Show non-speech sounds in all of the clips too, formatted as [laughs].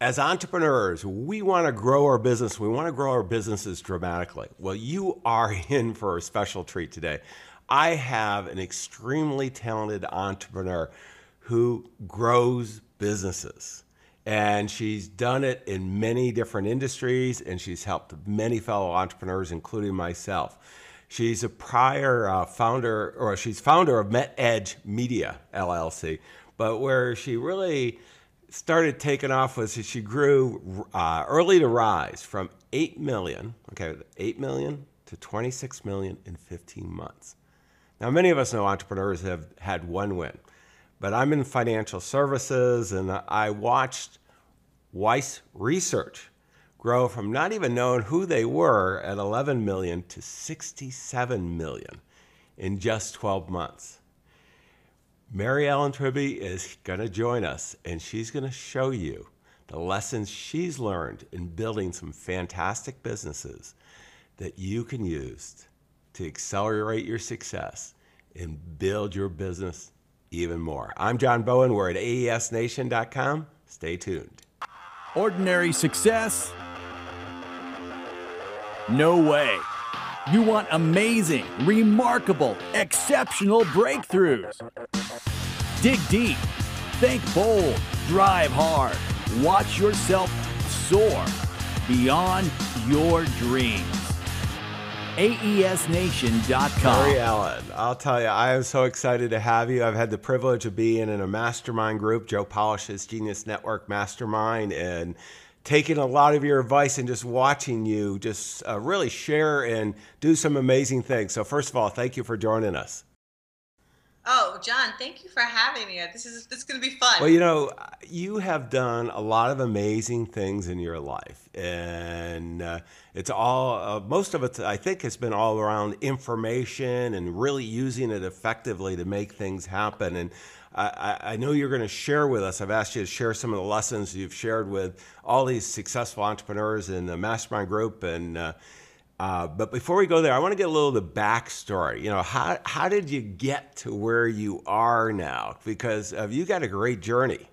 as entrepreneurs, we want to grow our business. We want to grow our businesses dramatically. Well, you are [laughs] in for a special treat today. I have an extremely talented entrepreneur who grows businesses. And she's done it in many different industries, and she's helped many fellow entrepreneurs, including myself. She's a prior uh, founder, or she's founder of MetEdge Media LLC, but where she really started taking off was she grew uh, Early to Rise from 8 million, okay, 8 million to 26 million in 15 months. Now, many of us know entrepreneurs have had one win, but I'm in financial services and I watched Weiss Research grow from not even knowing who they were at 11 million to 67 million in just 12 months. Mary Ellen Tribby is going to join us and she's going to show you the lessons she's learned in building some fantastic businesses that you can use to accelerate your success and build your business even more. I'm John Bowen. We're at AESNation.com. Stay tuned. Ordinary success? No way. You want amazing, remarkable, exceptional breakthroughs. Dig deep, think bold, drive hard, watch yourself soar beyond your dreams. AESNation.com. Mary Ellen, I'll tell you, I am so excited to have you. I've had the privilege of being in a mastermind group, Joe Polish's Genius Network Mastermind, and taking a lot of your advice and just watching you just uh, really share and do some amazing things. So, first of all, thank you for joining us. Oh, John, thank you for having me. This is this is going to be fun. Well, you know, you have done a lot of amazing things in your life, and uh, it's all uh, most of it. I think has been all around information and really using it effectively to make things happen. And I, I know you're going to share with us. I've asked you to share some of the lessons you've shared with all these successful entrepreneurs in the mastermind group. And uh, uh, but before we go there, I want to get a little of the backstory. You know, how how did you get to where you are now? Because uh, you got a great journey.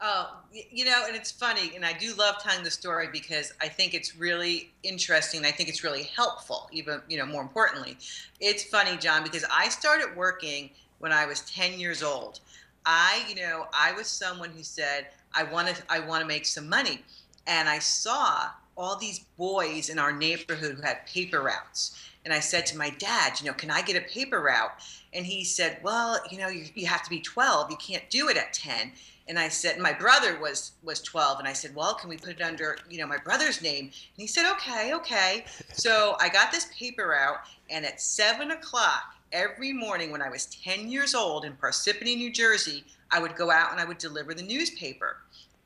Oh, you know, and it's funny, and I do love telling the story because I think it's really interesting. I think it's really helpful, even you know, more importantly, it's funny, John, because I started working when I was 10 years old. I, you know, I was someone who said, I want to, I want to make some money. And I saw all these boys in our neighborhood who had paper routes. And I said to my dad, you know, can I get a paper route? And he said, well, you know, you, you have to be 12. You can't do it at 10. And I said, my brother was was 12, and I said, well, can we put it under, you know, my brother's name? And he said, okay, okay. [laughs] So I got this paper route, and at seven o'clock, every morning when I was 10 years old in Parsippany, New Jersey, I would go out and I would deliver the newspaper.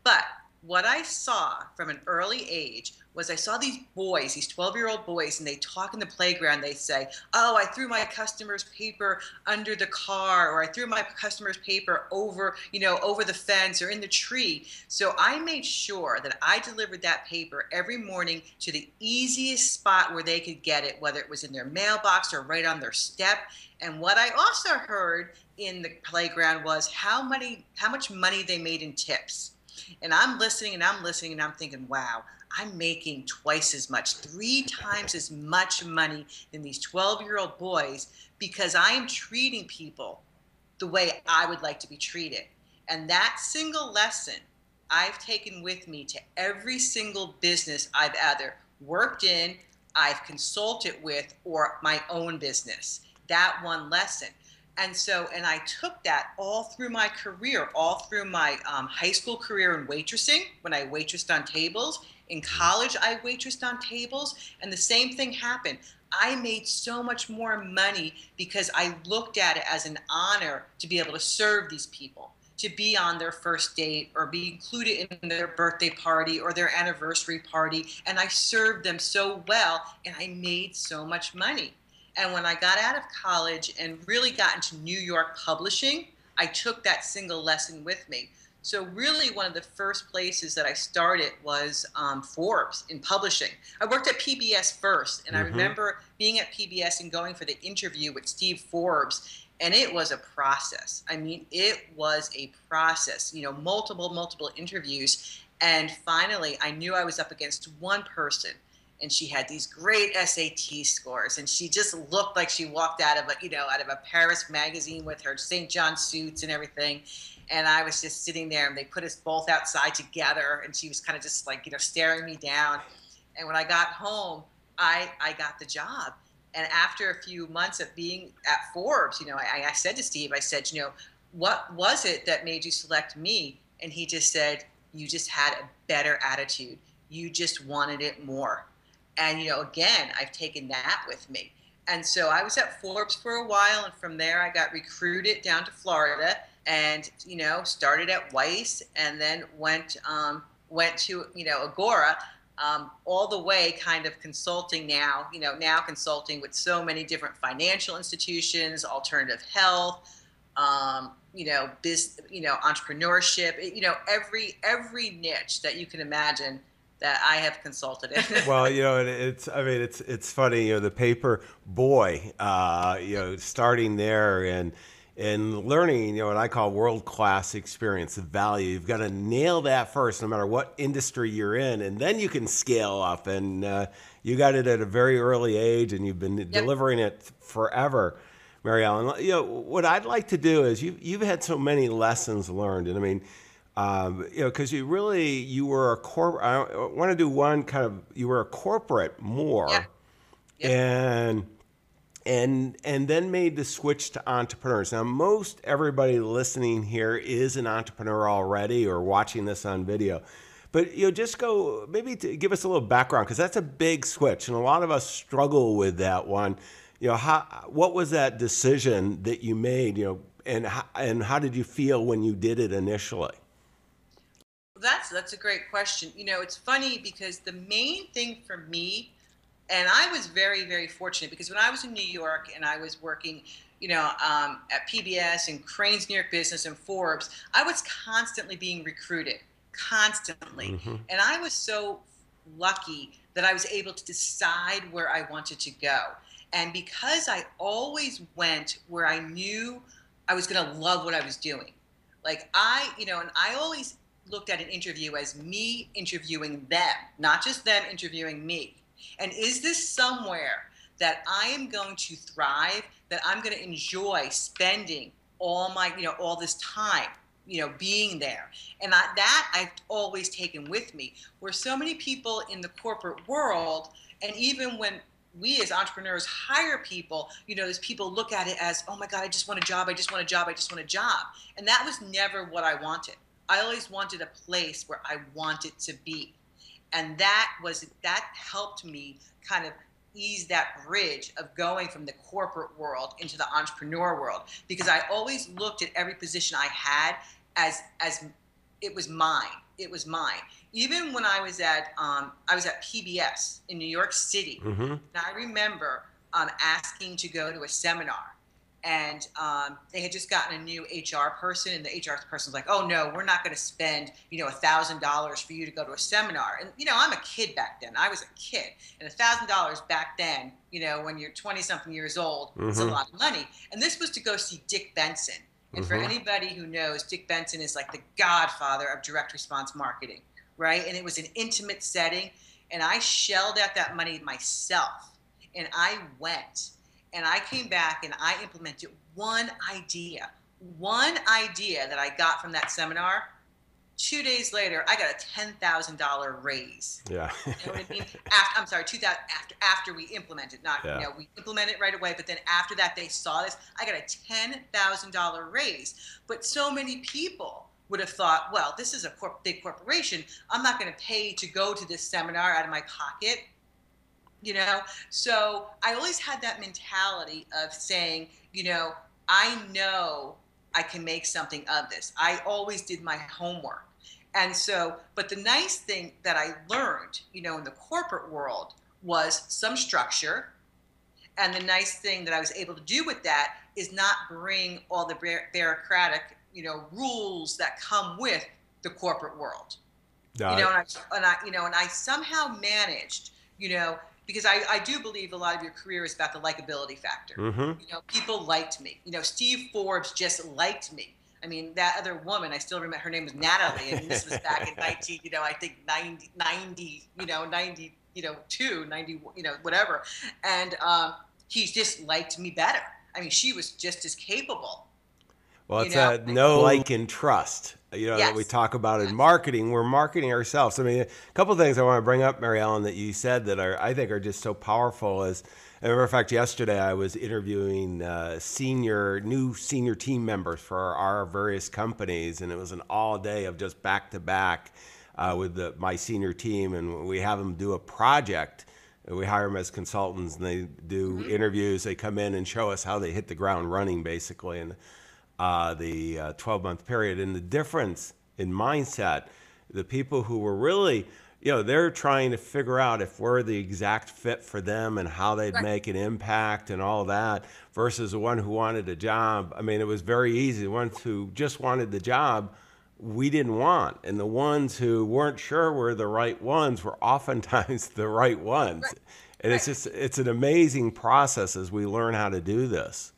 But what I saw from an early age was I saw these boys, these 12 year old boys, and they talk in the playground. They say, Oh, I threw my customer's paper under the car, or I threw my customer's paper over, you know, over the fence or in the tree. So I made sure that I delivered that paper every morning to the easiest spot where they could get it, whether it was in their mailbox or right on their step. And what I also heard in the playground was how many how much money they made in tips. And I'm listening and I'm listening and I'm thinking, wow, I'm making twice as much, three times as much money than these 12 year old boys because I am treating people the way I would like to be treated. And that single lesson I've taken with me to every single business I've either worked in, I've consulted with, or my own business. That one lesson. And so, and I took that all through my career, all through my um, high school career in waitressing, when I waitressed on tables. In college, I waitressed on tables, and the same thing happened. I made so much more money because I looked at it as an honor to be able to serve these people, to be on their first date or be included in their birthday party or their anniversary party. And I served them so well, and I made so much money. And when I got out of college and really got into New York publishing, I took that single lesson with me. So, really, one of the first places that I started was um, Forbes in publishing. I worked at PBS first, and mm-hmm. I remember being at PBS and going for the interview with Steve Forbes. and it was a process. I mean, it was a process, you know, multiple, multiple interviews. And finally, I knew I was up against one person and she had these great SAT scores, and she just looked like she walked out of a you know out of a Paris magazine with her St. John suits and everything. And I was just sitting there, and they put us both outside together, and she was kind of just like you know staring me down. And when I got home, I I got the job. And after a few months of being at Forbes, you know, I, I said to Steve, I said, you know, what was it that made you select me? And he just said, you just had a better attitude. You just wanted it more and, you know, again, I've taken that with me. And so I was at Forbes for a while, and from there I got recruited down to Florida, and you know started at Weiss, and then went um, went to you know Agora, um, all the way kind of consulting now. You know now consulting with so many different financial institutions, alternative health, um, you know business, you know entrepreneurship, you know every every niche that you can imagine that I have consulted in. [laughs] well, you know, [laughs] it's I mean, it's it's funny, you know, the paper boy, uh, you know, starting there and and learning, you know, what I call world class experience, the value. You've got to nail that first, no matter what industry you're in, and then you can scale up. And uh, you got it at a very early age, and you've been yep. delivering it forever. Mary Ellen, you know what I'd like to do is you you've had so many lessons learned, and I mean, um, you know, because you really you were a corporate. I want to do one kind of you were a corporate more, yeah. Yeah. and and and then made the switch to entrepreneurs. Now, most everybody listening here is an entrepreneur already or watching this on video. But you know, just go maybe give us a little background because that's a big switch, and a lot of us struggle with that one. You know, how what was that decision that you made? You know, and how, and how did you feel when you did it initially? That's that's a great question. You know, it's funny because the main thing for me, and I was very very fortunate because when I was in New York and I was working, you know, um, at PBS and Crain's New York Business and Forbes, I was constantly being recruited, constantly, mm-hmm. and I was so lucky that I was able to decide where I wanted to go. And because I always went where I knew I was going to love what I was doing. Like I, you know, and I always looked at an interview as me interviewing them, not just them interviewing me. And is this somewhere that I am going to thrive, that I'm going to enjoy spending all my, you know, all this time, you know, being there? And I, that I've always taken with me. Where so many people in the corporate world, and even when we as entrepreneurs hire people, you know, there's people look at it as, oh my God, I just want a job, I just want a job, I just want a job. And that was never what I wanted. I always wanted a place where I wanted to be. And that was that helped me kind of ease that bridge of going from the corporate world into the entrepreneur world because I always looked at every position I had as as it was mine. It was mine. Even when I was at um, I was at PBS in New York City, mm-hmm. and I remember um, asking to go to a seminar and um, they had just gotten a new HR person, and the HR person was like, "Oh no, we're not going to spend you know a thousand dollars for you to go to a seminar." And you know, I'm a kid back then. I was a kid, and a thousand dollars back then, you know, when you're 20 something years old, mm-hmm. it's a lot of money. And this was to go see Dick Benson. And mm-hmm. for anybody who knows, Dick Benson is like the godfather of direct response marketing, right? And it was an intimate setting, and I shelled out that money myself, and I went and I came back and I implemented one idea, one idea that I got from that seminar. Two days later, I got a ten thousand dollar raise. Yeah. you know what I mean? [laughs] After, I'm sorry, two thousand after after we implemented, not yeah. you know we implemented right away, but then after that they saw this. I got a ten thousand dollar raise. But so many people would have thought, well, this is a corp- big corporation. I'm not going to pay to go to this seminar out of my pocket you know? So i always had that mentality of saying you know i know i can make something of this. I always did my homework. And so but the nice thing that i learned you know in the corporate world was some structure. And the nice thing that i was able to do with that is not bring all the bureaucratic you know rules that come with the corporate world. You know and I, and I you know and i somehow managed you know because I, I do believe a lot of your career is about the likability factor. Mm-hmm. You know, people liked me. You know, Steve Forbes just liked me. I mean, that other woman, I still remember her name was Natalie, and this was back in [laughs] 19, you know, I think 90, 90 you know, 90, you know, two, 90, you know, whatever. And um, he just liked me better. I mean, she was just as capable. Well, You it's know? a know, like, and trust. You know that we talk about in marketing. We're marketing ourselves. I mean, a couple of things I want to bring up, Mary Ellen, that you said that are I think are just so powerful. Is as a matter of fact, yesterday I was interviewing uh, senior, new senior team members for our various companies, and it was an all day of just back to back uh, with the, my senior team, and we have them do a project. We hire them as consultants, and they do interviews. They come in and show us how they hit the ground running, basically, and uh, the uh, 12 month period. And the difference in mindset, the people who were really, you know, they're trying to figure out if we're the exact fit for them and how they'd Right. make an impact and all that versus the one who wanted a job. I mean, it was very easy. The ones who just wanted the job, we didn't want. And the ones who weren't sure were the right ones were oftentimes [laughs] the right ones. Right. And it's just, it's an amazing process as we learn how to do this.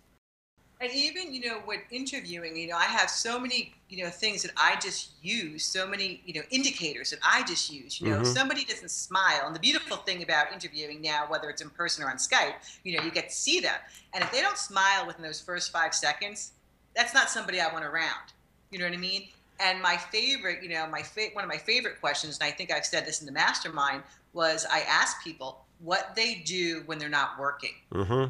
And even, you know, when interviewing, you know, I have so many, you know, things that I just use, so many, you know, indicators that I just use. You know, if Mhm. somebody doesn't smile, and the beautiful thing about interviewing now, whether it's in person or on Skype, you know, you get to see them. And if they don't smile within those first five seconds, that's not somebody I want around. You know what I mean? And my favorite, you know, my fa- one of my favorite questions, and I think I've said this in the mastermind, was I ask people what they do when they're not working hmm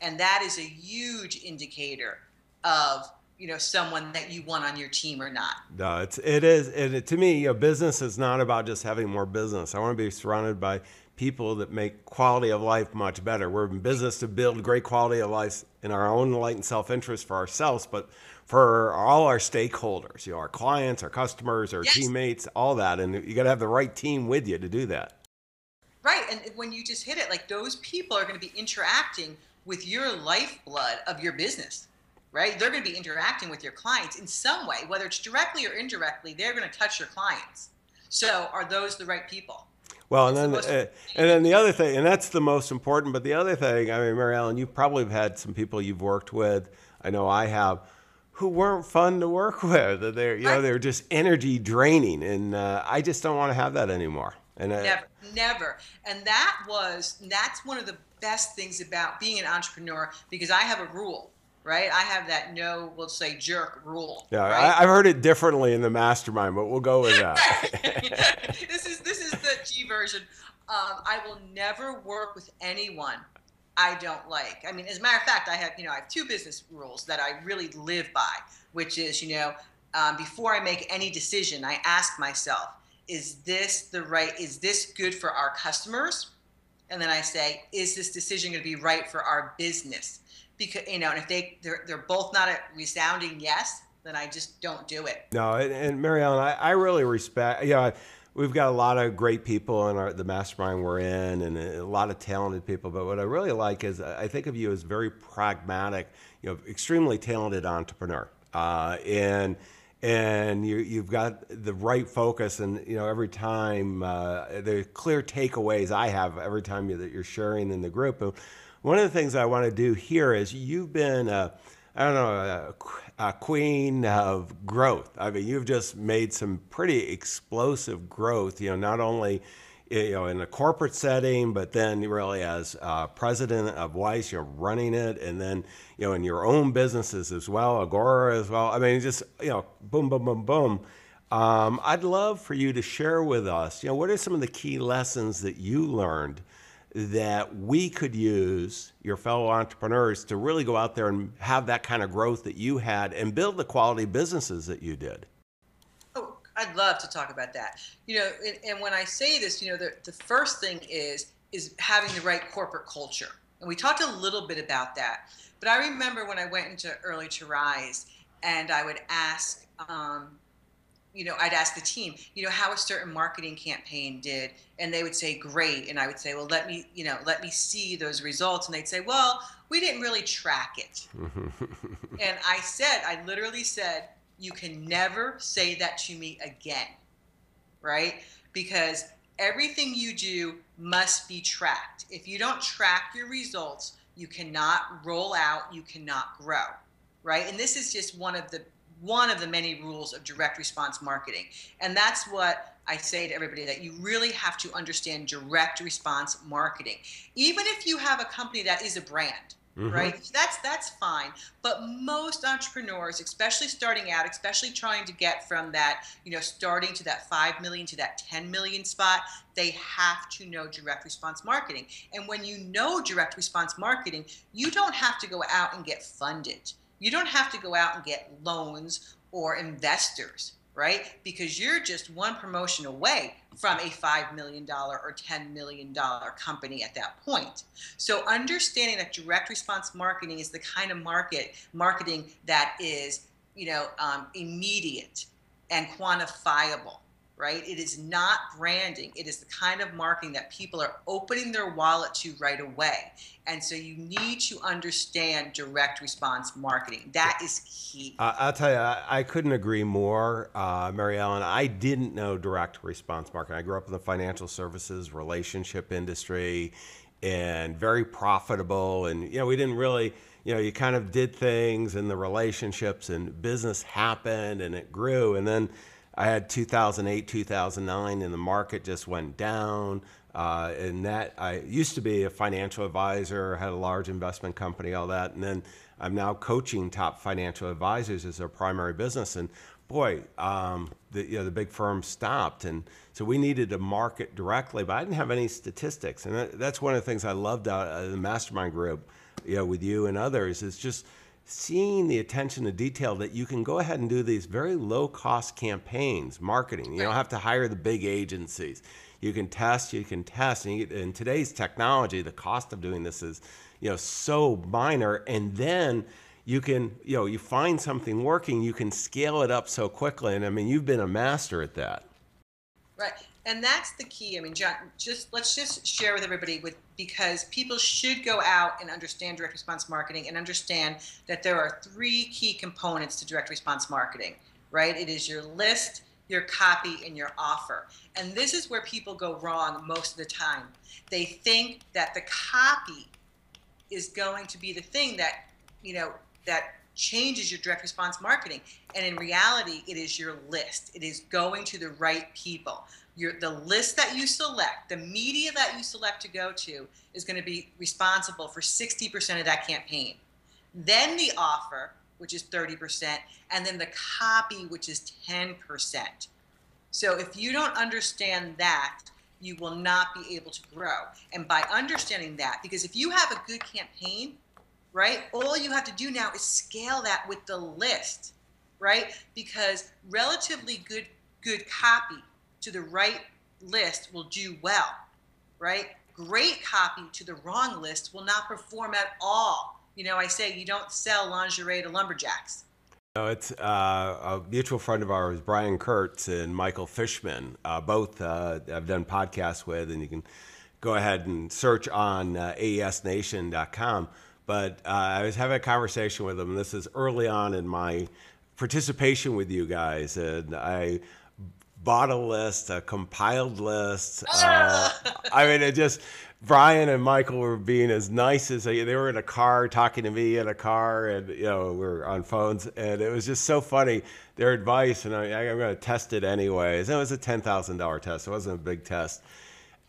and that is a huge indicator of you know someone that you want on your team or not No, it's it is and it, to me, you know, business is not about just having more business. I want to be surrounded by people that make quality of life much better. We're in business to build great quality of life in our own light and self-interest for ourselves, but for all our stakeholders, you know, our clients, our customers, our Yes. teammates, all that, and you got to have the right team with you to do that. right and when you just hit it like those people are going to be interacting with your lifeblood of your business right they're going to be interacting with your clients in some way whether it's directly or indirectly they're going to touch your clients so are those the right people Well, and It's the then uh, and then the other thing, and that's the most important. But the other thing, I mean, Mary Ellen, you probably have had some people you've worked with. I know I have, who weren't fun to work [laughs] with. They're you know they're just energy draining, and uh, I just don't want to have that anymore. And uh, Never, never. And that was that's one of the best things about being an entrepreneur because I have a rule, right? I have that no, we'll say jerk rule. yeah, right? I, I've heard it differently in the mastermind, but we'll go with that. [laughs] [laughs] this is this is the G version. Um, I will never work with anyone I don't like. I mean, as a matter of fact, I have you know I have two business rules that I really live by, which is you know um, before I make any decision, I ask myself, is this the right? Is this good for our customers? And then I say, is this decision going to be right for our business? Because you know, and if they they're, they're both not a resounding yes, then I just don't do it. No, and, Mary Ellen, I, I really respect. You know, we've got a lot of great people in our, the mastermind we're in, and a, a lot of talented people. But what I really like is I think of you as very pragmatic. You know, extremely talented entrepreneur, uh, and and you, you've got the right focus. And you know, every time uh, the clear takeaways I have every time you, that you're sharing in the group. And one of the things I want to do here is you've been. Uh, I don't know a, a queen of growth. I mean, you've just made some pretty explosive growth. You know, not only you know in a corporate setting, but then really as uh, president of Weiss, you're running it, and then you know in your own businesses as well, Agora as well. I mean, just you know, boom, boom, boom, boom. Um, I'd love for you to share with us. You know, what are some of the key lessons that you learned? that we could use your fellow entrepreneurs to really go out there and have that kind of growth that you had and build the quality businesses that you did. I'd love to talk about that. You know, and, and when I say this, you know, the, the first thing is is having the right corporate culture, and we talked a little bit about that. But I remember when I went into Early to Rise, and I would ask, um, you know, I'd ask the team, you know, how a certain marketing campaign did, and they would say great, and I would say, well, let me, you know, let me see those results, and they'd say, well, we didn't really track it. [laughs] And I said, I literally said, you can never say that to me again, right? Because everything you do must be tracked. If you don't track your results, you cannot roll out, you cannot grow, right? And this is just one of the one of the many rules of direct response marketing. And that's what I say to everybody that you really have to understand direct response marketing. Even if you have a company that is a brand, Mm-hmm. right? That's that's fine. But most entrepreneurs especially starting out especially trying to get from that you know starting to that 5 million to that 10 million spot they have to know direct response marketing. And when you know direct response marketing you don't have to go out and get funded. You don't have to go out and get loans or investors right? Because you're just one promotion away from a $5 million or $10 million company at that point. So understanding that direct response marketing is the kind of market marketing that is, you know, um, immediate and quantifiable right? It is not branding. It is the kind of marketing that people are opening their wallet to right away. And so you need to understand direct response marketing. That is key. Uh, I'll tell you, I, I couldn't agree more, uh, Mary Ellen. I didn't know direct response marketing. I grew up in the financial services relationship industry and very profitable. And, you know, we didn't really you know, you kind of did things and the relationships and business happened and it grew. And then I had 2008, 2009, and the market just went down. Uh, and that I used to be a financial advisor, had a large investment company, all that, and then I'm now coaching top financial advisors as their primary business. And boy, um, the you know the big firms stopped, and so we needed to market directly, but I didn't have any statistics, and that, that's one of the things I loved out of the mastermind group, you know, with you and others is just seeing the attention to detail that you can go ahead and do these very low cost campaigns, marketing. You don't have to hire the big agencies. You can test, you can test. And in today's technology, the cost of doing this is, you know, so minor. And then you can, you know, you find something working, you can scale it up so quickly. And I mean, you've been a master at that. Right and that's the key. I mean, John, just let's just share with everybody with because people should go out and understand direct response marketing and understand that there are three key components to direct response marketing, right? It is your list, your copy, and your offer. And this is where people go wrong most of the time. They think that the copy is going to be the thing that, you know, that changes your direct response marketing. And in reality, it is your list. It is going to the right people your the list that you select, the media that you select to go to is going to be responsible for 60% of that campaign. Then the offer, which is 30%, and then the copy, which is 10%. So if you don't understand that, you will not be able to grow. And by understanding that, because if you have a good campaign, right, all you have to do now is scale that with the list, right? Because relatively good good copy to the right list will do well, right? Great copy to the wrong list will not perform at all. You know, I say you don't sell lingerie to lumberjacks. No, it's uh, a mutual friend of ours, Brian Kurtz and Michael Fishman. Uh, both uh, I've done podcasts with, and you can go ahead and search on uh, aesnation.com. But uh, I was having a conversation with them. This is early on in my participation with you guys, and I bought a list, a compiled list. [laughs] Uh, I mean, it just Brian and Michael were being as nice as they, they were in a car talking to me in a car, and you know we are on phones, and it was just so funny their advice. And I, am going to test it anyways. It was a ten thousand dollar test. It wasn't a big test,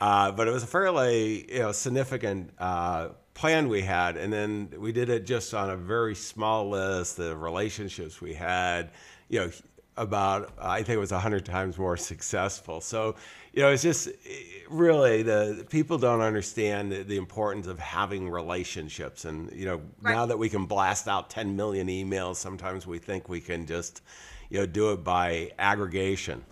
uh, but it was a fairly you know significant. Uh, plan we had and then we did it just on a very small list the relationships we had you know about I think it was hundred times more successful. So you know, it's just really the people don't understand the, the importance of having relationships, and you know, right. now that we can blast out 10 million emails, sometimes we think we can just you know do it by aggregation.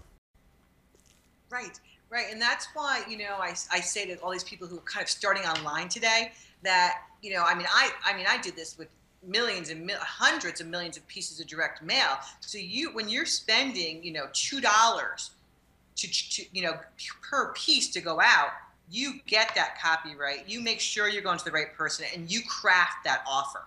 Right, right, and that's why you know I, I say to all these people who are kind of starting online today that you know I mean I I mean I did this with millions and mil- hundreds of millions of pieces of direct mail. So you, when you're spending, you know, two dollars to, to, you know, per piece to go out, you get that copyright. You make sure you're going to the right person, and you craft that offer.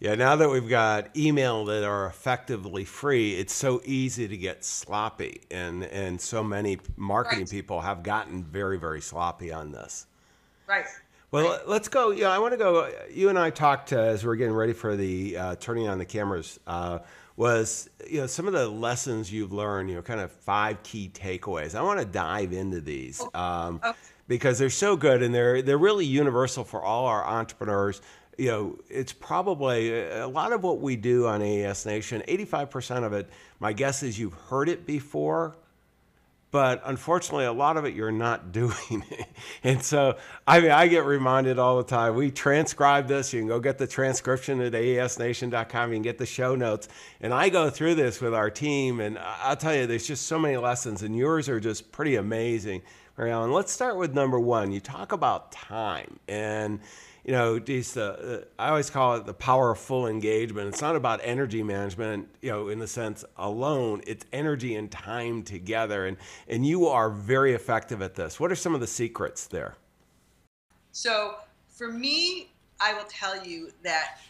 Yeah, now that we've got email that are effectively free, it's so easy to get sloppy, and and so many marketing Right. people have gotten very very sloppy on this. Right. Well, Right. let's go. Yeah, I want to go. You and I talked uh, as we are getting ready for the uh, turning on the cameras. Uh, was you know some of the lessons you've learned? You know, kind of five key takeaways. I want to dive into these um, Oh. because they're so good and they're they're really universal for all our entrepreneurs. You know, it's probably a lot of what we do on AES Nation. Eighty-five percent of it, my guess is you've heard it before but unfortunately a lot of it you're not [laughs] doing. And so i mean i get reminded all the time we transcribe this you can go get the transcription at aesnation.com you can get the show notes. And i go through this with our team and i'll tell you there's just so many lessons and yours are just pretty amazing. Mary ellen let's start with number one. You talk about time and you know, these, uh, uh, I always call it the power of full engagement. It's not about energy management, you know, in the sense alone. It's energy and time together, and and you are very effective at this. What are some of the secrets there? So for me, I will tell you that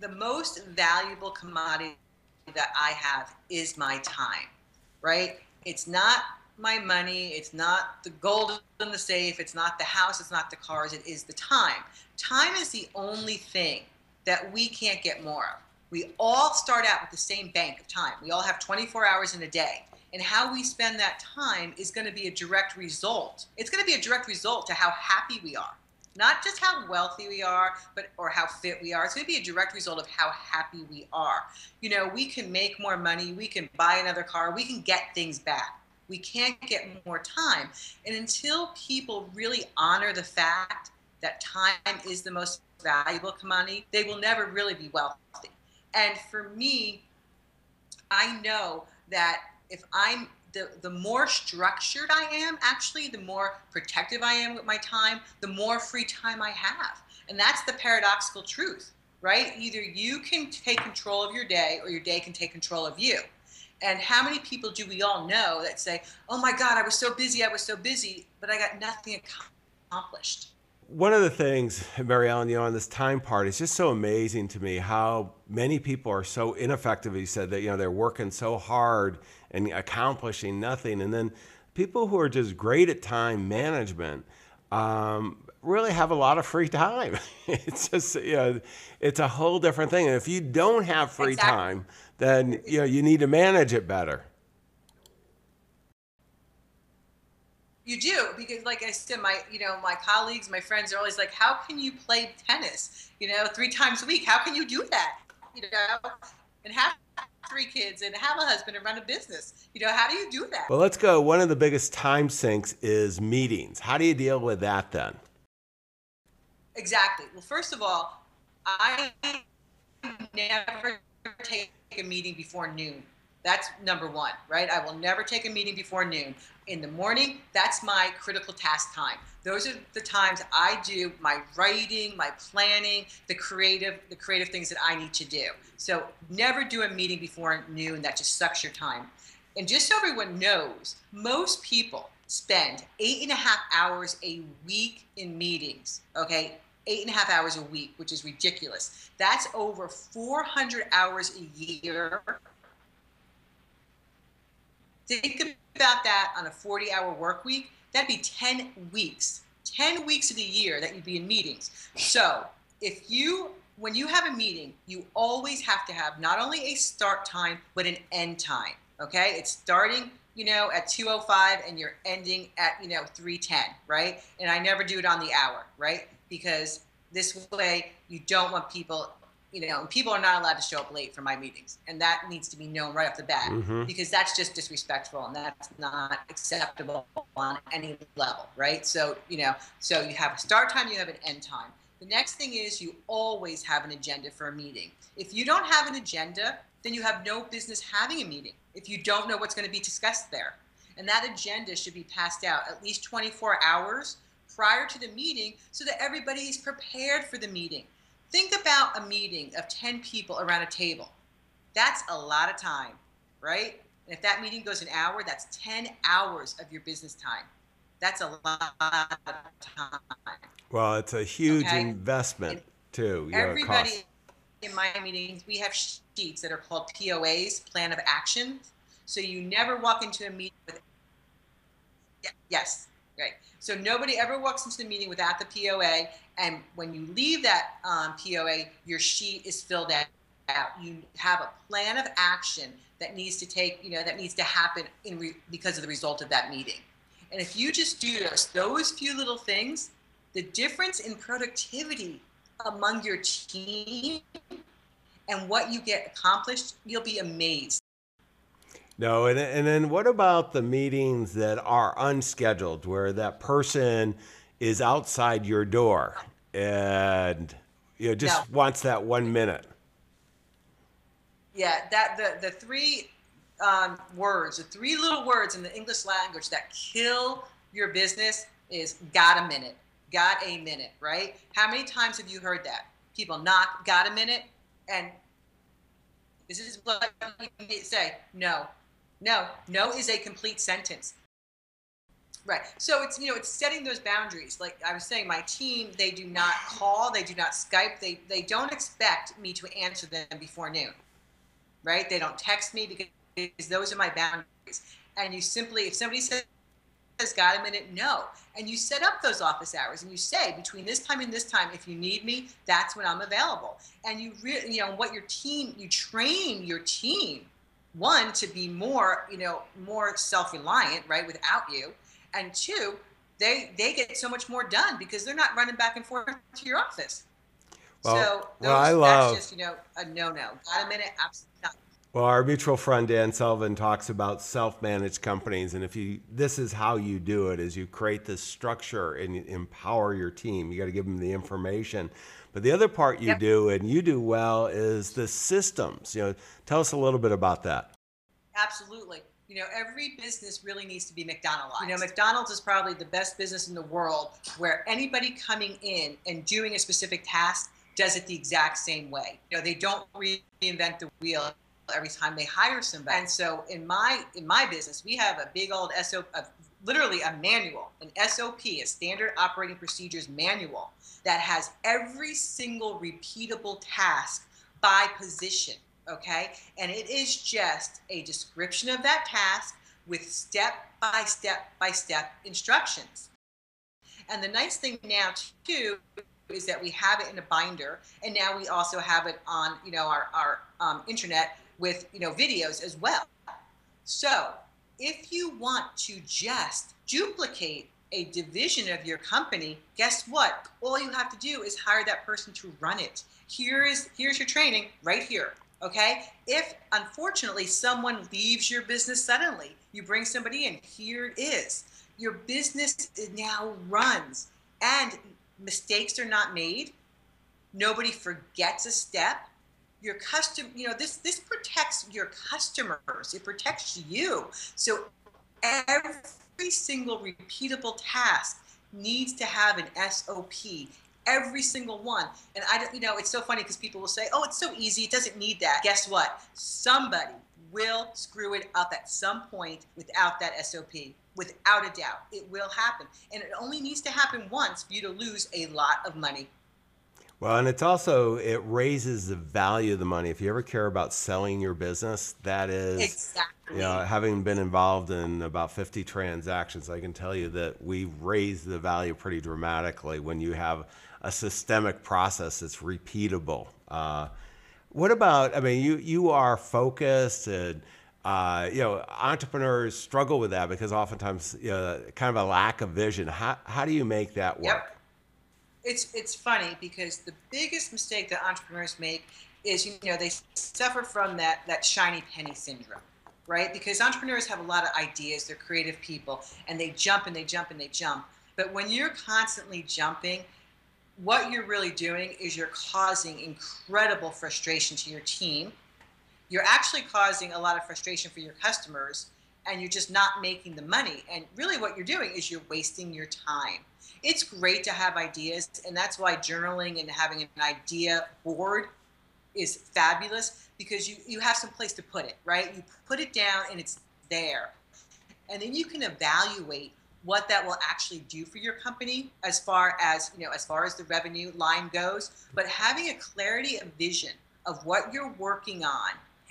the most valuable commodity that I have is my time, right? It's not my money, it's not the gold in the safe, it's not the house, it's not the cars, it is the time. Time is the only thing that we can't get more of. We all start out with the same bank of time. We all have 24 hours in a day. And how we spend that time is going to be a direct result. It's going to be a direct result to how happy we are not just how wealthy we are, but or how fit we are. It's going to be a direct result of how happy we are. You know, we can make more money, we can buy another car, we can get things back. We can't get more time. And until people really honor the fact that time is the most valuable commodity, they will never really be wealthy. And for me, I know that if I'm the, the more structured I am, actually, the more protective I am with my time, the more free time I have. And that's the paradoxical truth, right? Either you can take control of your day or your day can take control of you. And how many people do we all know that say, oh my God, I was so busy, I was so busy, but I got nothing accomplished? One of the things, Mary Ellen, you know, on this time part, it's just so amazing to me how many people are so ineffective. You said that, you know, they're working so hard and accomplishing nothing. And then people who are just great at time management um, really have a lot of free time. [laughs] it's just, you know, it's a whole different thing. And if you don't have free Exactly. time, then, you know, you need to manage it better. You do because, like I said, my you know my colleagues, my friends are always like, "How can you play tennis? You know, three times a week? How can you do that? You know, and have three kids and have a husband and run a business? You know, how do you do that?" Well, let's go. One of the biggest time sinks is meetings. How do you deal with that then? Exactly. Well, first of all, I never take a meeting before noon. That's number one, right? I will never take a meeting before noon. In the morning, that's my critical task time. Those are the times I do my writing, my planning, the creative, the creative things that I need to do. So never do a meeting before noon. That just sucks your time. And just so everyone knows, most people spend eight and a half hours a week in meetings. Okay, eight and a half hours a week, which is ridiculous. That's over 400 hours a year. Think about that on a 40 hour work week. That'd be 10 weeks. 10 weeks of the year that you'd be in meetings. So if you, when you have a meeting, you always have to have not only a start time, but an end time. Okay? It's starting, you know, at 205 and you're ending at, you know, 310, right? And I never do it on the hour, right? Because this way you don't want people you know, people are not allowed to show up late for my meetings, and that needs to be known right off the bat Mhm. because that's just disrespectful and that's not acceptable on any level, right? So, you know, so you have a start time, you have an end time. The next thing is you always have an agenda for a meeting. If you don't have an agenda, then you have no business having a meeting if you don't know what's going to be discussed there. And that agenda should be passed out at least 24 hours prior to the meeting so that everybody is prepared for the meeting. Think about a meeting of 10 people around a table. That's a lot of time, right? And if that meeting goes an hour, that's 10 hours of your business time. That's a lot of time. Well, it's a huge Okay. investment too. You Everybody in my meetings, we have sheets that are called POAs, plan of action. So you never walk into a meeting with. Yes, right. So nobody ever walks into the meeting without the POA, and when you leave that um, POA, your sheet is filled out. You have a plan of action that needs to take, you know, that needs to happen in re- because of the result of that meeting. And if you just do those, those few little things, the difference in productivity among your team and what you get accomplished, you'll be amazed. No, and, and then what about the meetings that are unscheduled, where that person is outside your door and you know just no. wants that one minute? Yeah, that the the three um, words, the three little words in the English language that kill your business is "got a minute." Got a minute, right? How many times have you heard that? People knock, got a minute, and this is what you say. No, no, no is a complete sentence. Right. So it's you know it's setting those boundaries. Like I was saying, my team they do not call, they do not Skype, they they don't expect me to answer them before noon. Right? They don't text me because those are my boundaries. And you simply if somebody says has got a minute? No. And you set up those office hours and you say between this time and this time, if you need me, that's when I'm available. And you really, you know, what your team, you train your team, one, to be more, you know, more self-reliant, right, without you. And two, they they get so much more done because they're not running back and forth to your office. Well, so those, well, I love, that's just, you know, a no-no. Got a minute? Absolutely not. Well, our mutual friend Dan Sullivan talks about self-managed companies, and if you this is how you do it: is you create this structure and empower your team. You got to give them the information, but the other part you yep. do and you do well is the systems. You know, tell us a little bit about that. Absolutely. You know, every business really needs to be McDonald's. You know, McDonald's is probably the best business in the world where anybody coming in and doing a specific task does it the exact same way. You know, they don't reinvent the wheel every time they hire somebody. And so in my in my business, we have a big old SOP, literally a manual, an SOP, a standard operating procedures manual that has every single repeatable task by position. Okay, and it is just a description of that task with step by step by step instructions. And the nice thing now too is that we have it in a binder, and now we also have it on you know our our um, internet with you know videos as well. So if you want to just duplicate a division of your company, guess what? All you have to do is hire that person to run it. Here is here's your training right here. Okay? If unfortunately someone leaves your business suddenly, you bring somebody in, here it is. Your business now runs and mistakes are not made. Nobody forgets a step your custom you know this this protects your customers. It protects you. So every single repeatable task needs to have an sop every single one. And i don't you know it's so funny because people will say oh it's so easy. It doesn't need that. Guess what? Somebody will screw it up at some point without that sop without a doubt. It will happen. And it only needs to happen once for you to lose a lot of money well, and it's also it raises the value of the money. If you ever care about selling your business, that is exactly. You know, having been involved in about 50 transactions, I can tell you that we raise the value pretty dramatically when you have a systemic process that's repeatable. Uh, what about? I mean, you you are focused and. Uh, you know, entrepreneurs struggle with that because oftentimes, you know, kind of a lack of vision. How, how do you make that work? Yep it's it's funny because the biggest mistake that entrepreneurs make is you know they suffer from that that shiny penny syndrome right? Because entrepreneurs have a lot of ideas they're creative people and they jump and they jump and they jump. But when you're constantly jumping what you're really doing is you're causing incredible frustration to your team. You're actually causing a lot of frustration for your customers and you're just not making the money. And really what you're doing is you're wasting your time it's great to have ideas, and that's why journaling and having an idea board is fabulous because you, you have some place to put it, right? You put it down and it's there. And then you can evaluate what that will actually do for your company as far as, you know, as far as the revenue line goes, but having a clarity of vision of what you're working on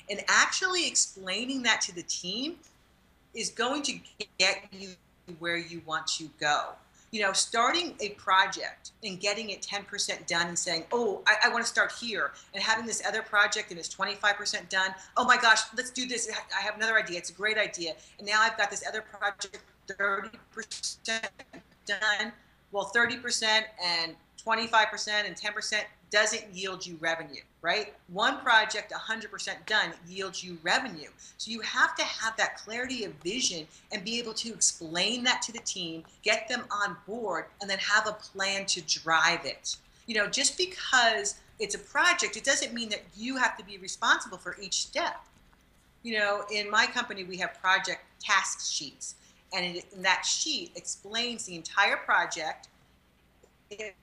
and actually explaining that to the team is going to get you where you want to go you know, starting a project and getting it 10% done and saying, oh, I, I want to start here, and having this other project and it's 25% done. Oh my gosh, let's do this. I have another idea. It's a great idea. And now I've got this other project 30% done. Well, 30% and 25% and 10% doesn't yield you revenue, right? One project 100% done yields you revenue. So you have to have that clarity of vision and be able to explain that to the team, get them on board, and then have a plan to drive it. You know, just because it's a project, it doesn't mean that you have to be responsible for each step. You know, in my company, we have project task sheets, and that sheet explains the entire project. It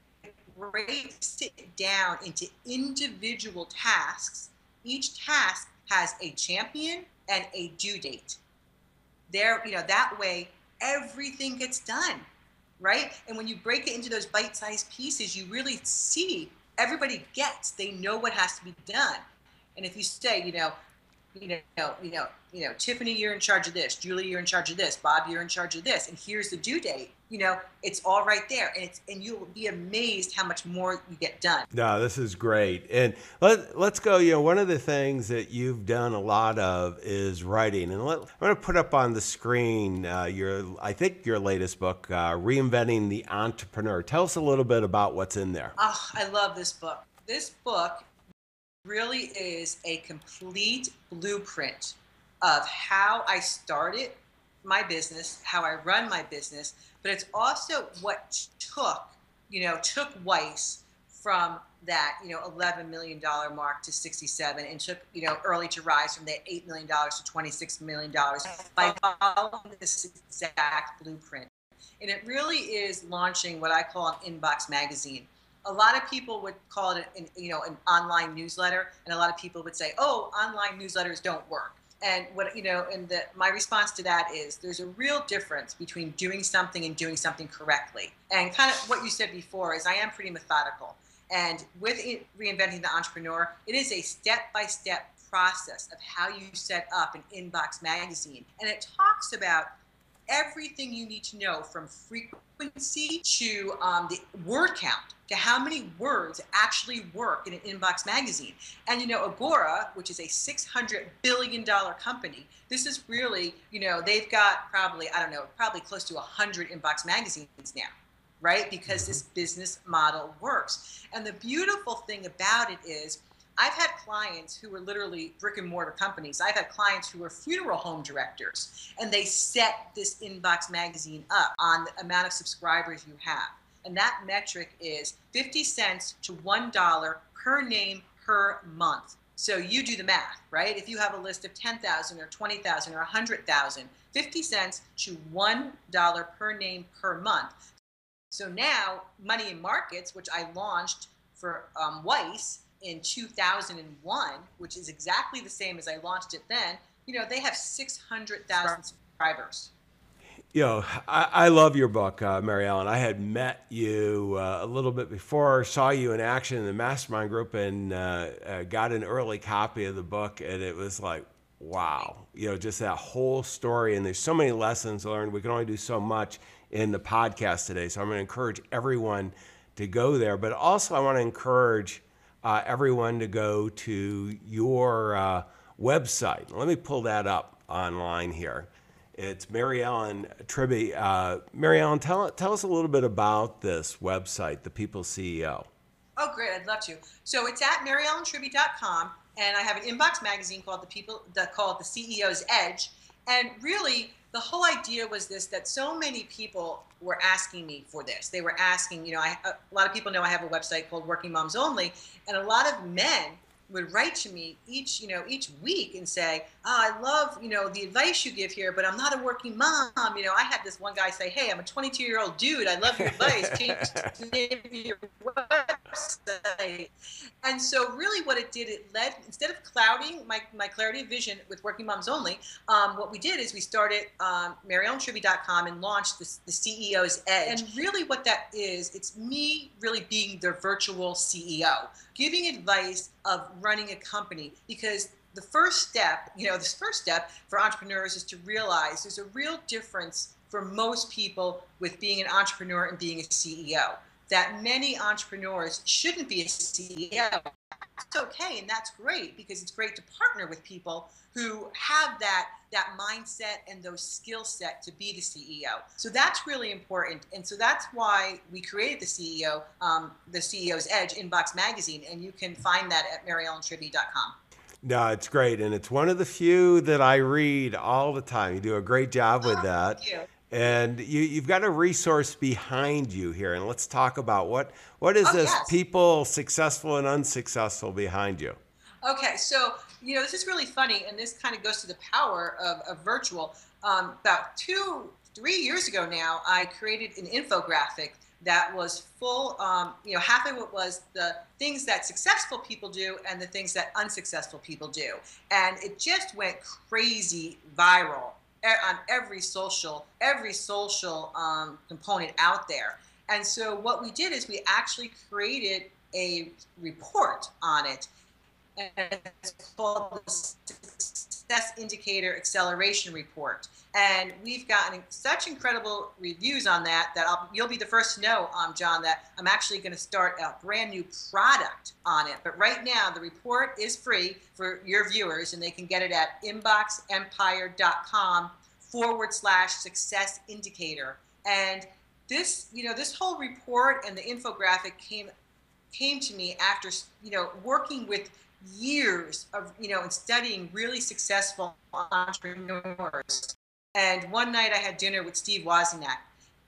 breaks it down into individual tasks. Each task has a champion and a due date. There, you know, that way everything gets done, right? And when you break it into those bite-sized pieces, you really see everybody gets. They know what has to be done. And if you say, you know, you know, you know, you know, Tiffany, you're in charge of this. Julie, you're in charge of this. Bob, you're in charge of this. And here's the due date. You know, it's all right there, and it's and you'll be amazed how much more you get done. No, this is great. And let let's go. You know, one of the things that you've done a lot of is writing, and let, I'm going to put up on the screen uh, your I think your latest book, uh, reinventing the entrepreneur. Tell us a little bit about what's in there. Oh, I love this book. This book really is a complete blueprint of how I started my business, how I run my business, but it's also what took, you know, took Weiss from that, you know, $11 million mark to 67 and took, you know, early to rise from that $8 million to $26 million by following this exact blueprint. And it really is launching what I call an inbox magazine a lot of people would call it an, you know an online newsletter and a lot of people would say oh online newsletters don't work and what you know and the, my response to that is there's a real difference between doing something and doing something correctly. And kind of what you said before is i am pretty methodical. And with reinventing the entrepreneur it is a step-by-step process of how you set up an inbox magazine. And it talks about everything you need to know from frequency to um, the word count to how many words actually work in an inbox magazine. And you know, Agora, which is a $600 billion company, this is really, you know, they've got probably, I don't know, probably close to 100 inbox magazines now, right? Because this mm-hmm. business model works. And the beautiful thing about it is, I've had clients who were literally brick and mortar companies. I've had clients who were funeral home directors, and they set this inbox magazine up on the amount of subscribers you have and that metric is 50 cents to $1 per name per month. So you do the math, right? If you have a list of 10,000 or 20,000 or 100,000, 50 cents to $1 per name per month. So now, Money and Markets, which I launched for um, Weiss in 2001, which is exactly the same as I launched it then, you know, they have 600,000 subscribers you know, I, I, love your book, uh, Mary Ellen. I had met you uh, a little bit before, saw you in action in the mastermind group, and uh, uh, got an early copy of the book, and it was like, wow, you know, just that whole story. And there's so many lessons learned. We can only do so much in the podcast today, so I'm going to encourage everyone to go there. But also, I want to encourage uh, everyone to go to your uh, website. Let me pull that up online here. It's Mary Ellen Tribby. Uh, Mary Ellen, tell, tell us a little bit about this website, The People CEO. Oh, great. I'd love to. So it's at maryellentribby.com, and I have an inbox magazine called The People, the, called The CEO's Edge. And really, the whole idea was this that so many people were asking me for this. They were asking, you know, I, uh, a lot of people know I have a website called Working Moms Only, and a lot of men would write to me each you know each week and say oh, i love you know the advice you give here but i'm not a working mom you know i had this one guy say hey i'm a 22 year old dude i love your advice can you [laughs] give me your website. And so, really, what it did, it led instead of clouding my, my clarity of vision with Working Moms Only, um, what we did is we started um, MaryEllenTribby.com and launched this, the CEO's Edge. And really, what that is, it's me really being their virtual CEO, giving advice of running a company because the first step, you know, this first step for entrepreneurs is to realize there's a real difference for most people with being an entrepreneur and being a CEO. That many entrepreneurs shouldn't be a CEO. That's okay, and that's great because it's great to partner with people who have that that mindset and those skill set to be the CEO. So that's really important, and so that's why we created the CEO, um, the CEO's Edge Inbox Magazine, and you can find that at MaryEllenTribby.com. No, it's great, and it's one of the few that I read all the time. You do a great job with Oh, that. thank you. And you, you've got a resource behind you here, and let's talk about what what is Oh, this yes. people successful and unsuccessful behind you. Okay, so you know this is really funny, and this kind of goes to the power of, of virtual. Um, about two, three years ago now, I created an infographic that was full. Um, you know, half of it was the things that successful people do and the things that unsuccessful people do, and it just went crazy viral on every social, every social um, component out there. And so what we did is we actually created a report on it and it's called the Success Indicator Acceleration Report. And we've gotten such incredible reviews on that that I'll, you'll be the first to know, um, John, that I'm actually going to start a brand new product on it. But right now, the report is free for your viewers, and they can get it at inboxempire.com forward slash success indicator. And this, you know, this whole report and the infographic came came to me after you know working with years of you know and studying really successful entrepreneurs. And one night i had dinner with steve wozniak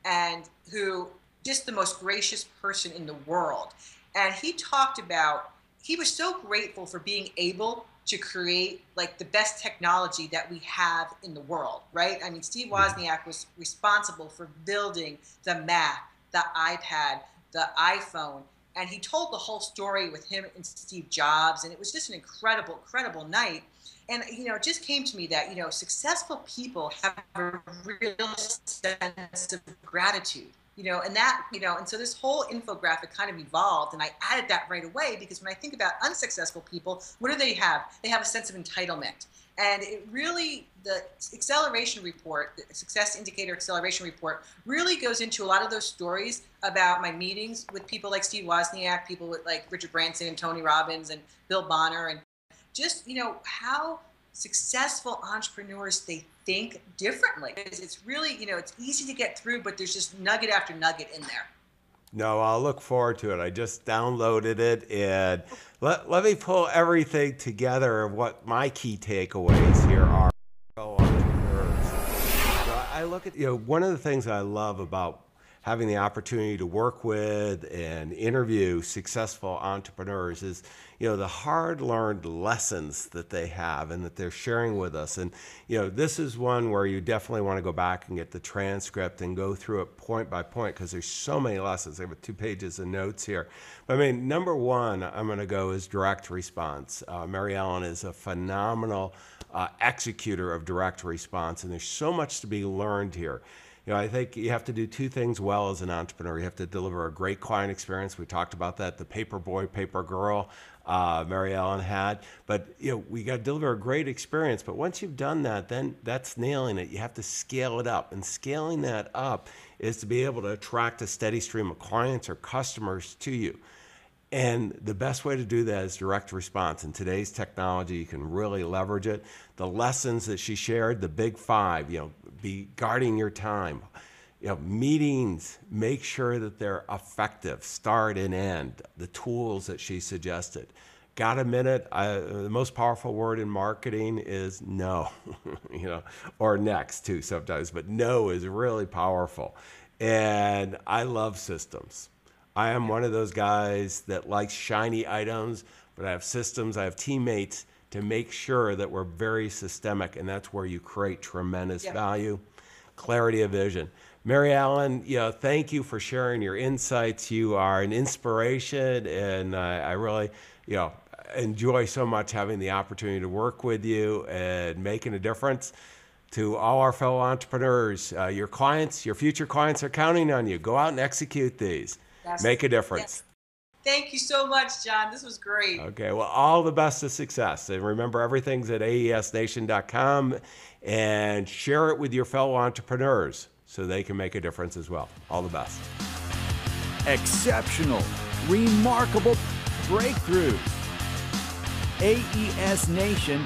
and who just the most gracious person in the world. And he talked about he was so grateful for being able to create like the best technology that we have in the world right? I mean steve wozniak was responsible for building the mac the ipad the iphone and he told the whole story with him and Steve Jobs, and it was just an incredible, incredible night. And you know, it just came to me that you know, successful people have a real sense of gratitude. You know, and that you know, and so this whole infographic kind of evolved, and I added that right away because when I think about unsuccessful people, what do they have? They have a sense of entitlement. And it really, the acceleration report, the success indicator acceleration report, really goes into a lot of those stories about my meetings with people like Steve Wozniak, people with like Richard Branson and Tony Robbins and Bill Bonner, and just, you know, how successful entrepreneurs they think differently. It's it's really, you know, it's easy to get through, but there's just nugget after nugget in there. No, I'll look forward to it. I just downloaded it and let, let me pull everything together of what my key takeaways here are. So uh, I look at, you know, one of the things I love about having the opportunity to work with and interview successful entrepreneurs is, you know, the hard learned lessons that they have and that they're sharing with us. And, you know, this is one where you definitely want to go back and get the transcript and go through it point by point because there's so many lessons. I have two pages of notes here. But I mean, number one, I'm going to go is direct response. Uh, Mary Ellen is a phenomenal uh, executor of direct response, and there's so much to be learned here. You know, I think you have to do two things well as an entrepreneur. You have to deliver a great client experience. We talked about that. The paper boy, paper girl, uh, Mary Ellen had. But you know, we got to deliver a great experience. But once you've done that, then that's nailing it. You have to scale it up, and scaling that up is to be able to attract a steady stream of clients or customers to you. And the best way to do that is direct response. In today's technology, you can really leverage it. The lessons that she shared, the big five, you know, be guarding your time. You know, meetings, make sure that they're effective, start and end, the tools that she suggested. Got a minute? I, the most powerful word in marketing is no, [laughs] you know, or next too sometimes, but no is really powerful. And I love systems. I am one of those guys that likes shiny items, but I have systems, I have teammates to make sure that we're very systemic, and that's where you create tremendous Yeah. value. clarity of vision. Mary Ellen, you know, thank you for sharing your insights. You are an inspiration, and uh, I really, you know, enjoy so much having the opportunity to work with you and making a difference to all our fellow entrepreneurs. Uh, your clients, your future clients are counting on you. Go out and execute these. Yes. Make a difference. Yes. Thank you so much, John. This was great. Okay, well, all the best of success. And remember, everything's at aesnation.com and share it with your fellow entrepreneurs so they can make a difference as well. All the best. Exceptional, remarkable breakthrough. aesnation.com.